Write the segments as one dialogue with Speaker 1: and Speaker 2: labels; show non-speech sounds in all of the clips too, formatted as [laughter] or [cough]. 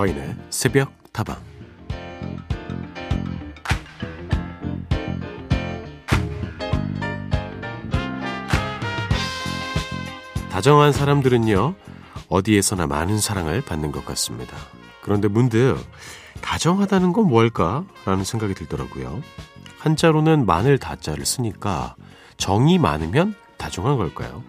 Speaker 1: 서인의 새벽 다방 다정한 사람들은요 어디에서나 많은 사랑을 받는 것 같습니다. 그런데 문득 다정하다는 건 뭘까? 라는 생각이 들더라고요. 한자로는 마늘 다자를 쓰니까 정이 많으면 다정한 걸까요?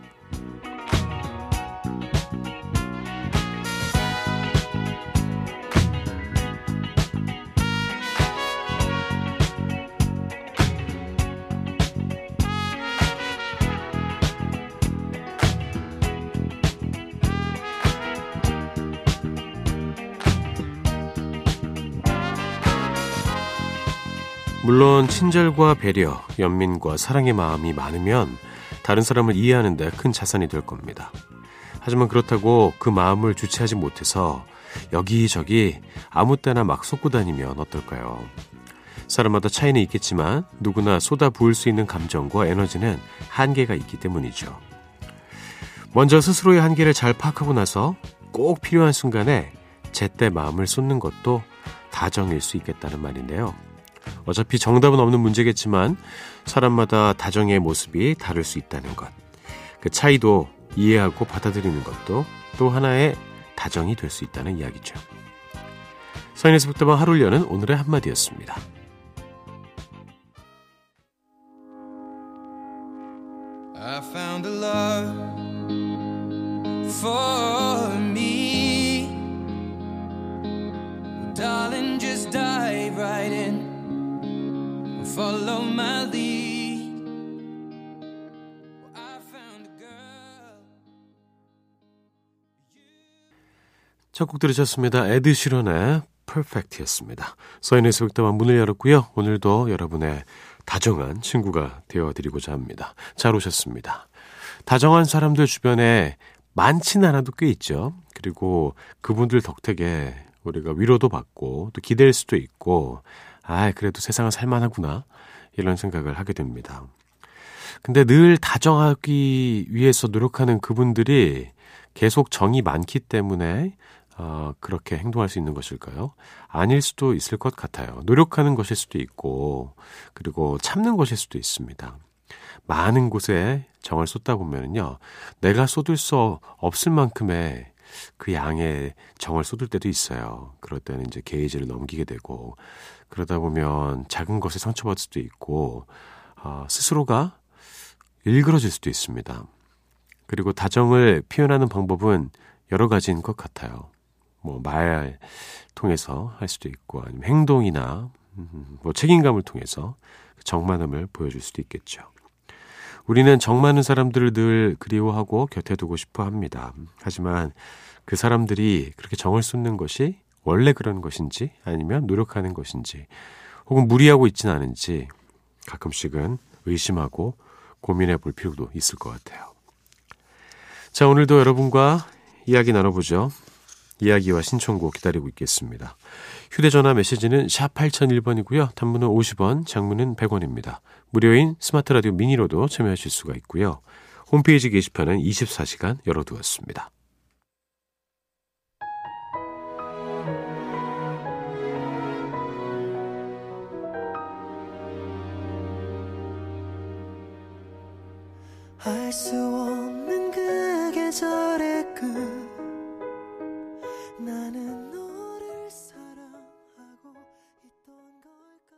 Speaker 1: 물론 친절과 배려, 연민과 사랑의 마음이 많으면 다른 사람을 이해하는 데 큰 자산이 될 겁니다. 하지만 그렇다고 그 마음을 주체하지 못해서 여기저기 아무 때나 막 쏟고 다니면 어떨까요? 사람마다 차이는 있겠지만 누구나 쏟아 부을 수 있는 감정과 에너지는 한계가 있기 때문이죠. 먼저 스스로의 한계를 잘 파악하고 나서 꼭 필요한 순간에 제때 마음을 쏟는 것도 다정일 수 있겠다는 말인데요. 어차피 정답은 없는 문제겠지만 사람마다 다정의 모습이 다를 수 있다는 것. 그 차이도 이해하고 받아들이는 것도 또 하나의 다정이 될 수 있다는 이야기죠. 서인에서 북다방 하루를 여는 오늘의 한마디였습니다. Follow my lead. I found a girl. 첫곡 들으셨습니다. 에드 시런의 퍼펙트였습니다. 서인의 속담한 문을 열었고요. 오늘도 여러분의 다정한 친구가 되어드리고자 합니다. 잘 오셨습니다. 다정한 사람들 주변에 많진 않아도 꽤 있죠. 그리고 그분들 덕택에 우리가 위로도 받고 또 기댈 수도 있고 아, 그래도 세상은 살만하구나. 이런 생각을 하게 됩니다. 근데 늘 다정하기 위해서 노력하는 그분들이 계속 정이 많기 때문에 어, 그렇게 행동할 수 있는 것일까요? 아닐 수도 있을 것 같아요. 노력하는 것일 수도 있고, 그리고 참는 것일 수도 있습니다. 많은 곳에 정을 쏟다 보면요, 내가 쏟을 수 없을 만큼의 그 양의 정을 쏟을 때도 있어요. 그럴 때는 이제 게이지를 넘기게 되고, 그러다 보면 작은 것에 상처받을 수도 있고, 어, 스스로가 일그러질 수도 있습니다. 그리고 다정을 표현하는 방법은 여러 가지인 것 같아요. 뭐, 말 통해서 할 수도 있고, 아니면 행동이나, 음, 뭐, 책임감을 통해서 정만함을 보여줄 수도 있겠죠. 우리는 정 많은 사람들을 늘 그리워하고 곁에 두고 싶어 합니다. 하지만 그 사람들이 그렇게 정을 쏟는 것이 원래 그런 것인지 아니면 노력하는 것인지 혹은 무리하고 있지는 않은지 가끔씩은 의심하고 고민해 볼 필요도 있을 것 같아요. 자, 오늘도 여러분과 이야기 나눠보죠. 이야기와 신청곡 기다리고 있겠습니다. 휴대전화 메시지는 샵 8001번이고요. 단문은 50원, 장문은 100원입니다. 무료인 스마트 라디오 미니로도 참여하실 수가 있고요. 홈페이지 게시판은 24시간 열어두었습니다. 알 수 없는 그 계절의 끝 나는 너를 사랑하고 있던 걸까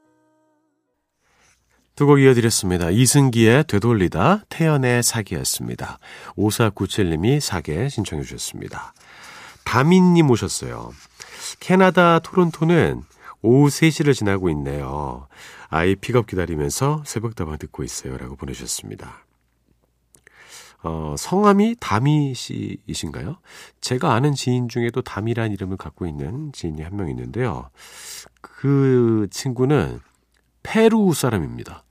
Speaker 1: 두 곡 이어드렸습니다. 이승기의 되돌리다 태연의 사기였습니다. 5497님이 사계 신청해 주셨습니다. 다민님 오셨어요. 캐나다 토론토는 오후 3시를 지나고 있네요. 아이 픽업 기다리면서 새벽다방 듣고 있어요. 라고 보내주셨습니다. 어, 성함이 다미 씨이신가요? 제가 아는 지인 중에도 다미란 이름을 갖고 있는 지인이 한 명 있는데요. 그 친구는 페루 사람입니다.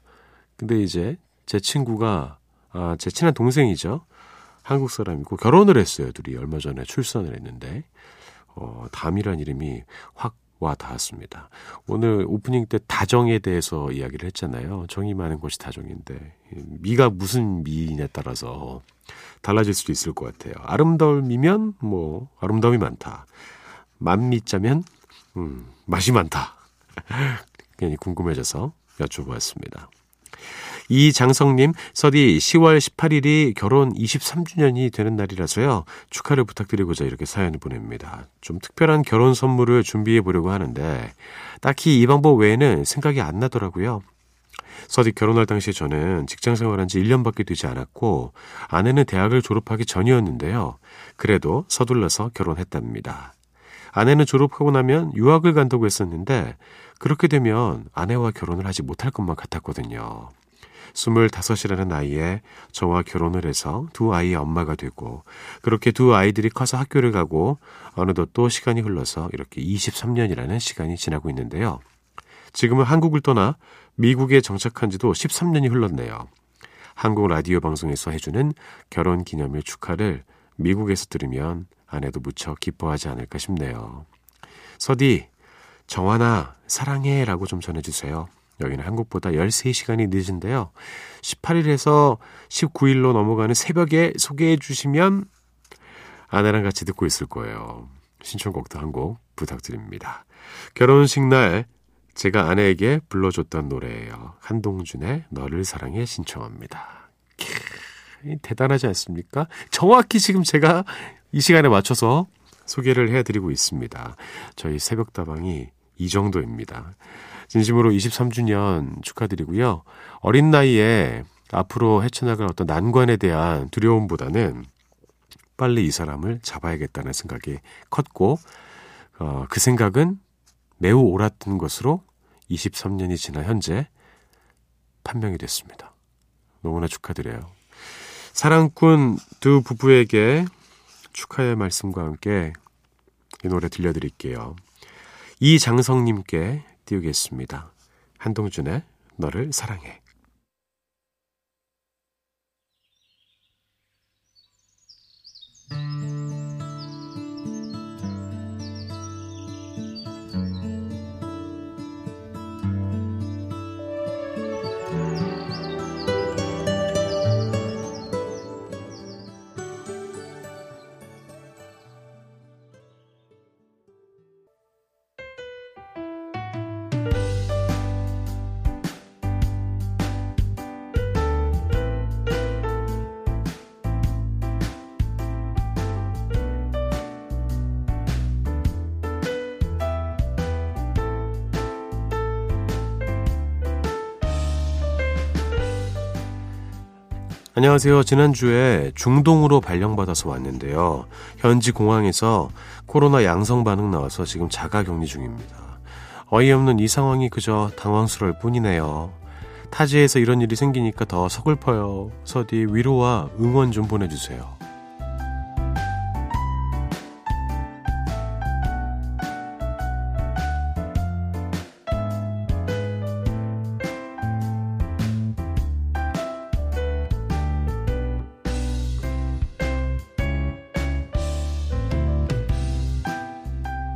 Speaker 1: 근데 이제 제 친구가, 아, 제 친한 동생이죠. 한국 사람이고 결혼을 했어요. 둘이 얼마 전에 출산을 했는데, 어, 담이란 이름이 확 와 닿았습니다. 오늘 오프닝 때 다정에 대해서 이야기를 했잖아요. 정이 많은 것이 다정인데 미가 무슨 미냐에 따라서 달라질 수도 있을 것 같아요. 아름다움이면 뭐 아름다움이 많다. 만미짜면 음, 맛이 많다. [laughs] 괜히 궁금해져서 여쭤보았습니다. 이장성님, 서디 10월 18일이 결혼 23주년이 되는 날이라서요. 축하를 부탁드리고자 이렇게 사연을 보냅니다. 좀 특별한 결혼 선물을 준비해 보려고 하는데, 딱히 이 방법 외에는 생각이 안 나더라고요. 서디 결혼할 당시에 저는 직장 생활한 지 1년밖에 되지 않았고, 아내는 대학을 졸업하기 전이었는데요. 그래도 서둘러서 결혼했답니다. 아내는 졸업하고 나면 유학을 간다고 했었는데, 그렇게 되면 아내와 결혼을 하지 못할 것만 같았거든요. 25이라는 나이에 저와 결혼을 해서 두 아이의 엄마가 되고 그렇게 두 아이들이 커서 학교를 가고 어느덧 또 시간이 흘러서 이렇게 23년이라는 시간이 지나고 있는데요. 지금은 한국을 떠나 미국에 정착한 지도 13년이 흘렀네요. 한국 라디오 방송에서 해주는 결혼 기념일 축하를 미국에서 들으면 아내도 무척 기뻐하지 않을까 싶네요. 서디, 정환아, 사랑해 라고 좀 전해주세요. 여기는 한국보다 13시간이 늦은데요. 18일에서 19일로 넘어가는 새벽에 소개해 주시면 아내랑 같이 듣고 있을 거예요. 신청곡도 한 곡 부탁드립니다. 결혼식 날 제가 아내에게 불러줬던 노래예요. 한동준의 너를 사랑해 신청합니다. 캬, 대단하지 않습니까? 정확히 지금 제가 이 시간에 맞춰서 소개를 해드리고 있습니다. 저희 새벽다방이 이 정도입니다. 진심으로 23주년 축하드리고요. 어린 나이에 앞으로 헤쳐나갈 어떤 난관에 대한 두려움보다는 빨리 이 사람을 잡아야겠다는 생각이 컸고, 어, 그 생각은 매우 옳았던 것으로 23년이 지나 현재 판명이 됐습니다. 너무나 축하드려요. 사랑꾼 두 부부에게 축하의 말씀과 함께 이 노래 들려드릴게요. 이장성님께 띄우겠습니다. 한동준의 너를 사랑해. 안녕하세요. 지난주에 중동으로 발령받아서 왔는데요. 현지 공항에서 코로나 양성 반응 나와서 지금 자가 격리 중입니다. 어이없는 이 상황이 그저 당황스러울 뿐이네요. 타지에서 이런 일이 생기니까 더 서글퍼요. 서디 위로와 응원 좀 보내주세요.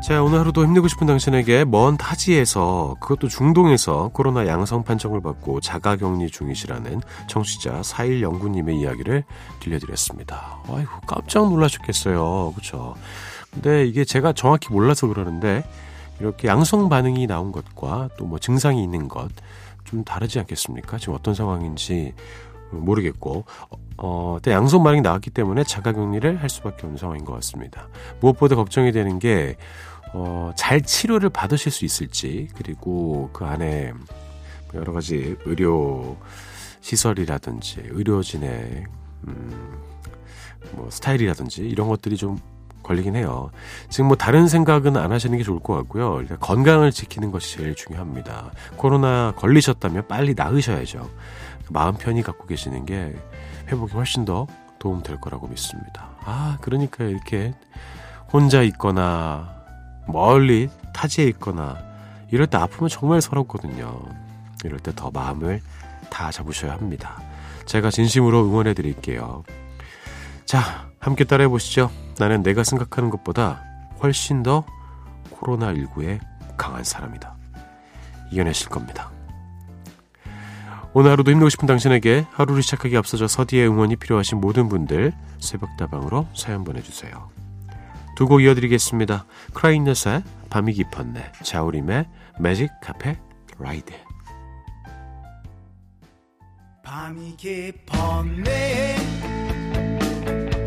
Speaker 1: 자, 오늘 하루도 힘내고 싶은 당신에게 먼 타지에서 그것도 중동에서 코로나 양성 판정을 받고 자가 격리 중이시라는 청취자 4109님의 이야기를 들려드렸습니다. 아이고, 깜짝 놀라셨겠어요. 그쵸? 근데 이게 제가 정확히 몰라서 그러는데 이렇게 양성 반응이 나온 것과 또 뭐 증상이 있는 것 좀 다르지 않겠습니까? 지금 어떤 상황인지 모르겠고 어, 때 양성 반응이 나왔기 때문에 자가격리를 할 수밖에 없는 상황인 것 같습니다. 무엇보다 걱정이 되는 게 어, 잘 치료를 받으실 수 있을지 그리고 그 안에 여러 가지 의료 시설이라든지 의료진의 음, 뭐 스타일이라든지 이런 것들이 좀 걸리긴 해요. 지금 뭐 다른 생각은 안 하시는 게 좋을 것 같고요. 건강을 지키는 것이 제일 중요합니다. 코로나 걸리셨다면 빨리 나으셔야죠. 마음 편히 갖고 계시는 게 회복이 훨씬 더 도움 될 거라고 믿습니다. 아, 그러니까 이렇게 혼자 있거나 멀리 타지에 있거나 이럴 때 아프면 정말 서럽거든요. 이럴 때 더 마음을 다 잡으셔야 합니다. 제가 진심으로 응원해 드릴게요. 자, 함께 따라해 보시죠. 나는 내가 생각하는 것보다 훨씬 더 코로나19에 강한 사람이다. 이겨내실 겁니다. 오늘 하루도 힘내고 싶은 당신에게 하루를 시작하기 앞서서 서디의 응원이 필요하신 모든 분들 새벽다방으로 사연 보내주세요. 두 곡 이어드리겠습니다. 크라이너스의 밤이 깊었네, 자우림의 매직 카페 라이드. 밤이 깊었네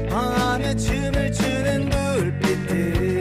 Speaker 1: 밤에 춤을 추는 불빛들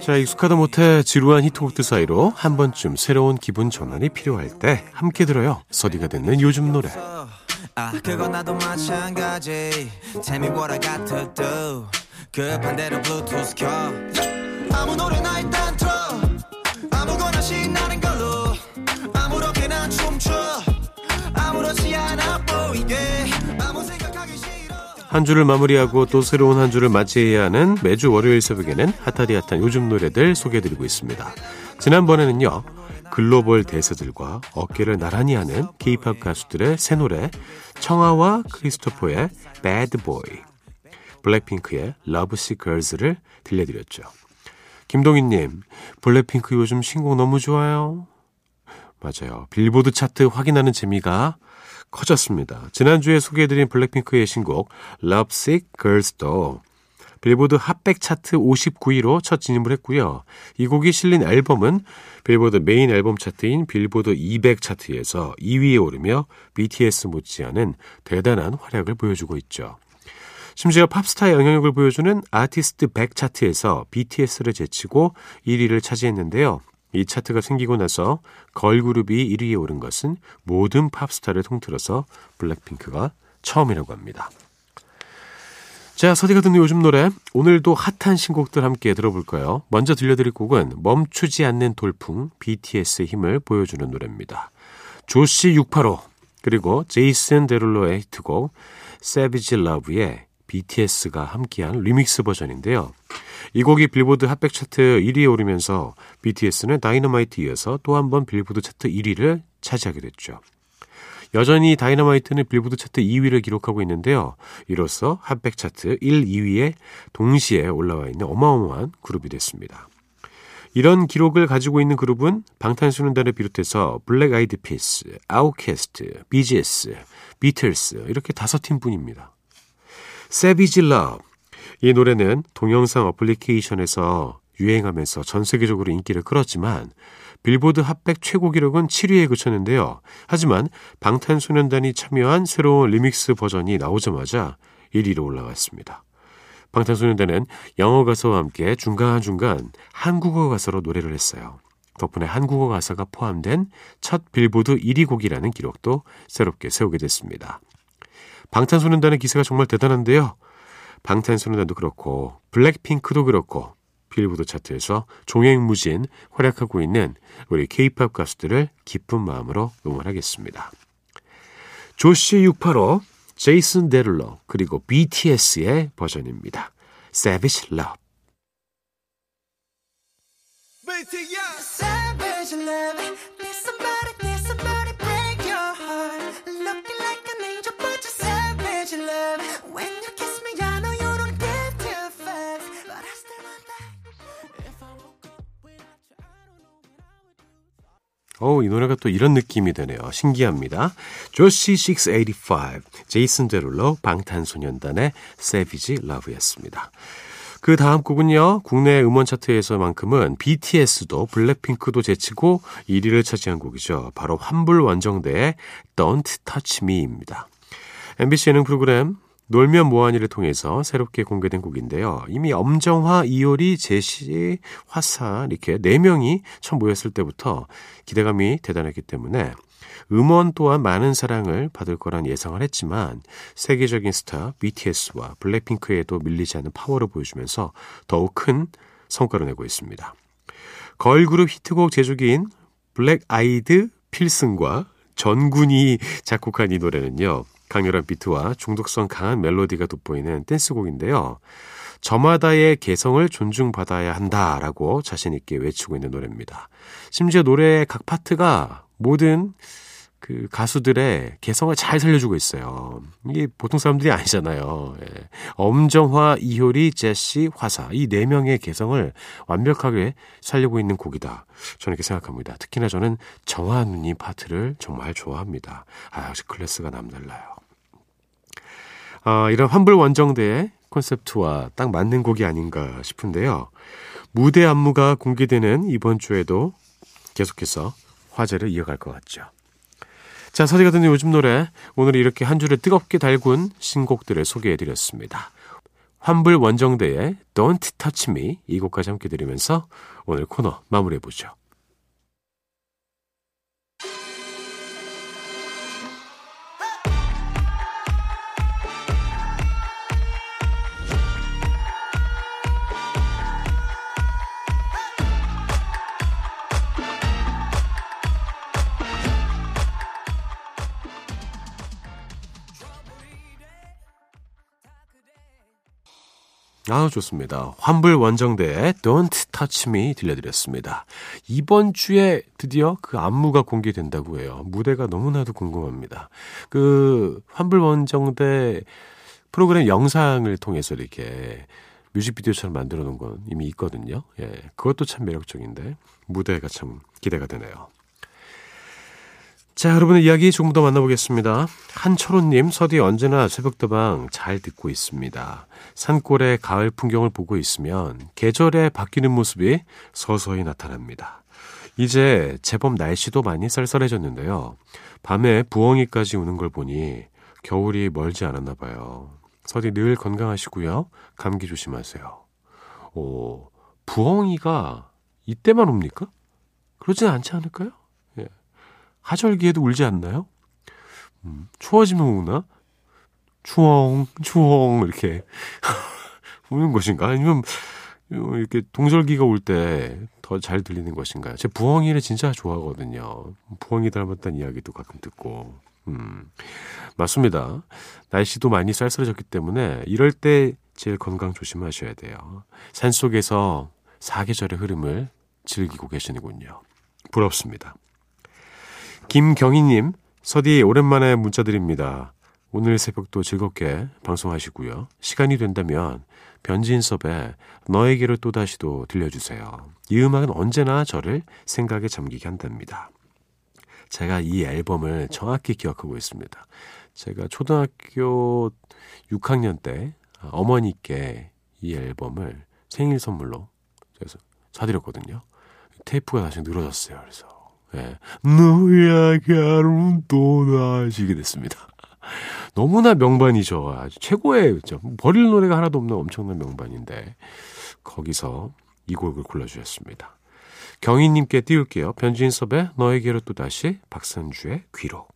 Speaker 1: 자, 익숙하다 못해 지루한 히트곡들 사이로 한 번쯤 새로운 기분 전환이 필요할 때 함께 들어요. 서디가 듣는 요즘 노래. 아, 그건 나도 마찬가지. Tell me what I got to do. 급한 대로 블루투스 켜. 아무 노래나 일단 아무거나 신나는 걸로. 아무렇게나 춤춰. 아무렇지 않아 보이게. 한 주를 마무리하고 또 새로운 한 주를 맞이해야 하는 매주 월요일 새벽에는 핫하디 핫한 요즘 노래들 소개해드리고 있습니다. 지난번에는요. 글로벌 대세들과 어깨를 나란히 하는 케이팝 가수들의 새 노래 청아와 크리스토퍼의 Bad Boy 블랙핑크의 Love Sick Girls를 들려드렸죠. 김동희님, 블랙핑크 요즘 신곡 너무 좋아요. 맞아요. 빌보드 차트 확인하는 재미가 커졌습니다. 지난주에 소개해드린 블랙핑크의 신곡 Lovesick Girls도 빌보드 핫백 차트 59위로 첫 진입을 했고요. 이 곡이 실린 앨범은 빌보드 메인 앨범 차트인 빌보드 200 차트에서 2위에 오르며 BTS 못지않은 대단한 활약을 보여주고 있죠. 심지어 팝스타의 영향력을 보여주는 아티스트 100 차트에서 BTS를 제치고 1위를 차지했는데요. 이 차트가 생기고 나서 걸그룹이 1위에 오른 것은 모든 팝스타를 통틀어서 블랙핑크가 처음이라고 합니다. 자, 서디가 듣는 요즘 노래. 오늘도 핫한 신곡들 함께 들어볼까요? 먼저 들려드릴 곡은 멈추지 않는 돌풍 BTS의 힘을 보여주는 노래입니다. 조시 685 그리고 제이슨 데룰로의 히트곡 Savage Love의 BTS가 함께한 리믹스 버전인데요. 이 곡이 빌보드 핫백 차트 1위에 오르면서 BTS는 다이너마이트 이어서 또 한 번 빌보드 차트 1위를 차지하게 됐죠. 여전히 다이너마이트는 빌보드 차트 2위를 기록하고 있는데요. 이로써 핫백 차트 1, 2위에 동시에 올라와 있는 어마어마한 그룹이 됐습니다. 이런 기록을 가지고 있는 그룹은 방탄소년단을 비롯해서 블랙 아이드 피스, 아웃캐스트, 비지스, 비틀스 이렇게 다섯 팀뿐입니다. Savage Love 이 노래는 동영상 어플리케이션에서 유행하면서 전 세계적으로 인기를 끌었지만 빌보드 핫백 최고 기록은 7위에 그쳤는데요. 하지만 방탄소년단이 참여한 새로운 리믹스 버전이 나오자마자 1위로 올라갔습니다. 방탄소년단은 영어 가사와 함께 중간중간 한국어 가사로 노래를 했어요. 덕분에 한국어 가사가 포함된 첫 빌보드 1위 곡이라는 기록도 새롭게 세우게 됐습니다. 방탄소년단의 기세가 정말 대단한데요. 방탄소년단도 그렇고 블랙핑크도 그렇고 빌보드 차트에서 종횡무진 활약하고 있는 우리 케이팝 가수들을 기쁜 마음으로 응원하겠습니다. 조시 685, 제이슨 데를러 그리고 BTS의 버전입니다. Savage Love Savage love, 오, 이 노래가 또 이런 느낌이 되네요. 신기합니다. 조시 685, 제이슨 데룰러, 방탄소년단의 Savage Love였습니다. 그 다음 곡은요, 국내 음원 차트에서만큼은 BTS도 블랙핑크도 제치고 1위를 차지한 곡이죠. 바로 환불 원정대의 Don't Touch Me입니다. MBC 예능 프로그램 놀면 뭐하니를 통해서 새롭게 공개된 곡인데요. 이미 엄정화, 이효리, 제시, 화사 이렇게 네 명이 처음 모였을 때부터 기대감이 대단했기 때문에 음원 또한 많은 사랑을 받을 거란 예상을 했지만 세계적인 스타 BTS와 블랙핑크에도 밀리지 않는 파워를 보여주면서 더욱 큰 성과를 내고 있습니다. 걸그룹 히트곡 제조기인 블랙 아이드 필승과 전군이 작곡한 이 노래는요. 강렬한 비트와 중독성 강한 멜로디가 돋보이는 댄스곡인데요. 저마다의 개성을 존중받아야 한다라고 자신있게 외치고 있는 노래입니다. 심지어 노래의 각 파트가 모든 그 가수들의 개성을 잘 살려주고 있어요. 이게 보통 사람들이 아니잖아요. 예. 엄정화, 이효리, 제시, 화사 이 네 명의 개성을 완벽하게 살리고 있는 곡이다. 저는 이렇게 생각합니다. 특히나 저는 정화 누님 파트를 정말 좋아합니다. 아 역시 클래스가 남달라요. 아, 이런 환불 원정대의 콘셉트와 딱 맞는 곡이 아닌가 싶은데요. 무대 안무가 공개되는 이번 주에도 계속해서 화제를 이어갈 것 같죠. 자, 서디가 듣는 요즘 노래. 오늘 이렇게 한 주를 뜨겁게 달군 신곡들을 소개해드렸습니다. 환불 원정대의 Don't Touch Me 이 곡까지 함께 들으면서 오늘 코너 마무리해보죠. 아, 좋습니다. 환불 원정대의 Don't Touch Me 들려드렸습니다. 이번 주에 드디어 그 안무가 공개된다고 해요. 무대가 너무나도 궁금합니다. 그 환불 원정대 프로그램 영상을 통해서 이렇게 뮤직비디오처럼 만들어 놓은 건 이미 있거든요. 예. 그것도 참 매력적인데 무대가 참 기대가 되네요. 자, 여러분의 이야기 조금 더 만나보겠습니다. 한철호님, 서디 언제나 새벽다방 잘 듣고 있습니다. 산골의 가을 풍경을 보고 있으면 계절에 바뀌는 모습이 서서히 나타납니다. 이제 제법 날씨도 많이 쌀쌀해졌는데요. 밤에 부엉이까지 우는 걸 보니 겨울이 멀지 않았나 봐요. 서디 늘 건강하시고요. 감기 조심하세요. 오, 부엉이가 이때만 옵니까? 그러진 않지 않을까요? 하절기에도 울지 않나요? 음, 추워지면 우나? 추엉, 추엉, 이렇게 [laughs] 우는 것인가? 아니면 이렇게 동절기가 올 때 더 잘 들리는 것인가요? 제 부엉이를 진짜 좋아하거든요. 부엉이 닮았다는 이야기도 가끔 듣고. 음, 맞습니다. 날씨도 많이 쌀쌀해졌기 때문에 이럴 때 제일 건강 조심하셔야 돼요. 산 속에서 사계절의 흐름을 즐기고 계시는군요. 부럽습니다. 김경희님, 서디 오랜만에 문자 드립니다. 오늘 새벽도 즐겁게 방송하시고요. 시간이 된다면 변진섭의 너에게로 또다시도 들려주세요. 이 음악은 언제나 저를 생각에 잠기게 한답니다. 제가 이 앨범을 정확히 기억하고 있습니다. 제가 초등학교 6학년 때 어머니께 이 앨범을 생일 선물로 사드렸거든요. 테이프가 다시 늘어졌어요. 그래서 예. 가름 또다시게 됐습니다. 너무나 명반이죠. 아주 최고의 버릴 노래가 하나도 없는 엄청난 명반인데 거기서 이 곡을 골라주셨습니다. 경희님께 띄울게요. 변진섭의 너에게로 또 다시 박선주의 귀로.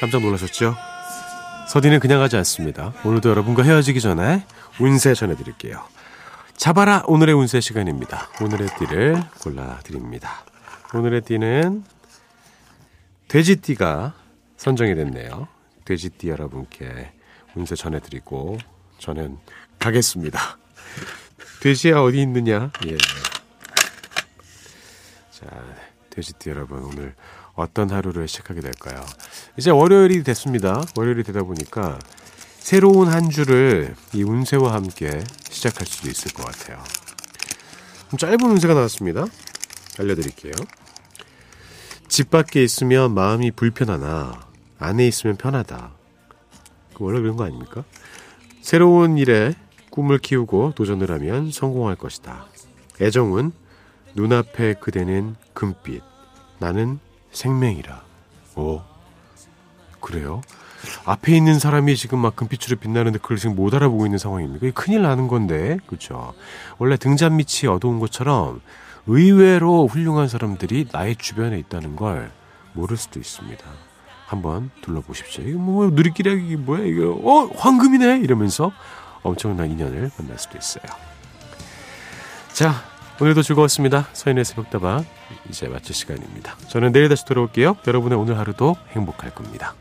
Speaker 1: 깜짝 놀라셨죠? 서디는 그냥 하지 않습니다. 오늘도 여러분과 헤어지기 전에 운세 전해드릴게요. 잡아라 오늘의 운세 시간입니다. 오늘의 띠를 골라드립니다. 오늘의 띠는 돼지띠가 선정이 됐네요. 돼지띠 여러분께 운세 전해드리고 저는 가겠습니다. [laughs] 돼지야 어디 있느냐? 예. 돼지띠 여러분 오늘 어떤 하루를 시작하게 될까요? 이제 월요일이 됐습니다. 월요일이 되다 보니까 새로운 한 주를 이 운세와 함께 시작할 수도 있을 것 같아요. 짧은 운세가 나왔습니다. 알려드릴게요. 집 밖에 있으면 마음이 불편하나 안에 있으면 편하다. 그 원래 그런 거 아닙니까? 새로운 일에 꿈을 키우고 도전을 하면 성공할 것이다. 애정은 눈앞에 그대는 금빛, 나는 생명이라. 오, 그래요? 앞에 있는 사람이 지금 막 금빛으로 빛나는데 그걸 지금 못 알아보고 있는 상황입니까? 이게 큰일 나는 건데, 그렇죠? 원래 등잔 밑이 어두운 것처럼 의외로 훌륭한 사람들이 나의 주변에 있다는 걸 모를 수도 있습니다. 한번 둘러보십시오. 이거 뭐 누리끼리 뭐야 이거? 어 황금이네 이러면서 엄청난 인연을 만날 수도 있어요. 자 오늘도 즐거웠습니다. 서인의 새벽다방 이제 마칠 시간입니다. 저는 내일 다시 돌아올게요. 여러분의 오늘 하루도 행복할 겁니다.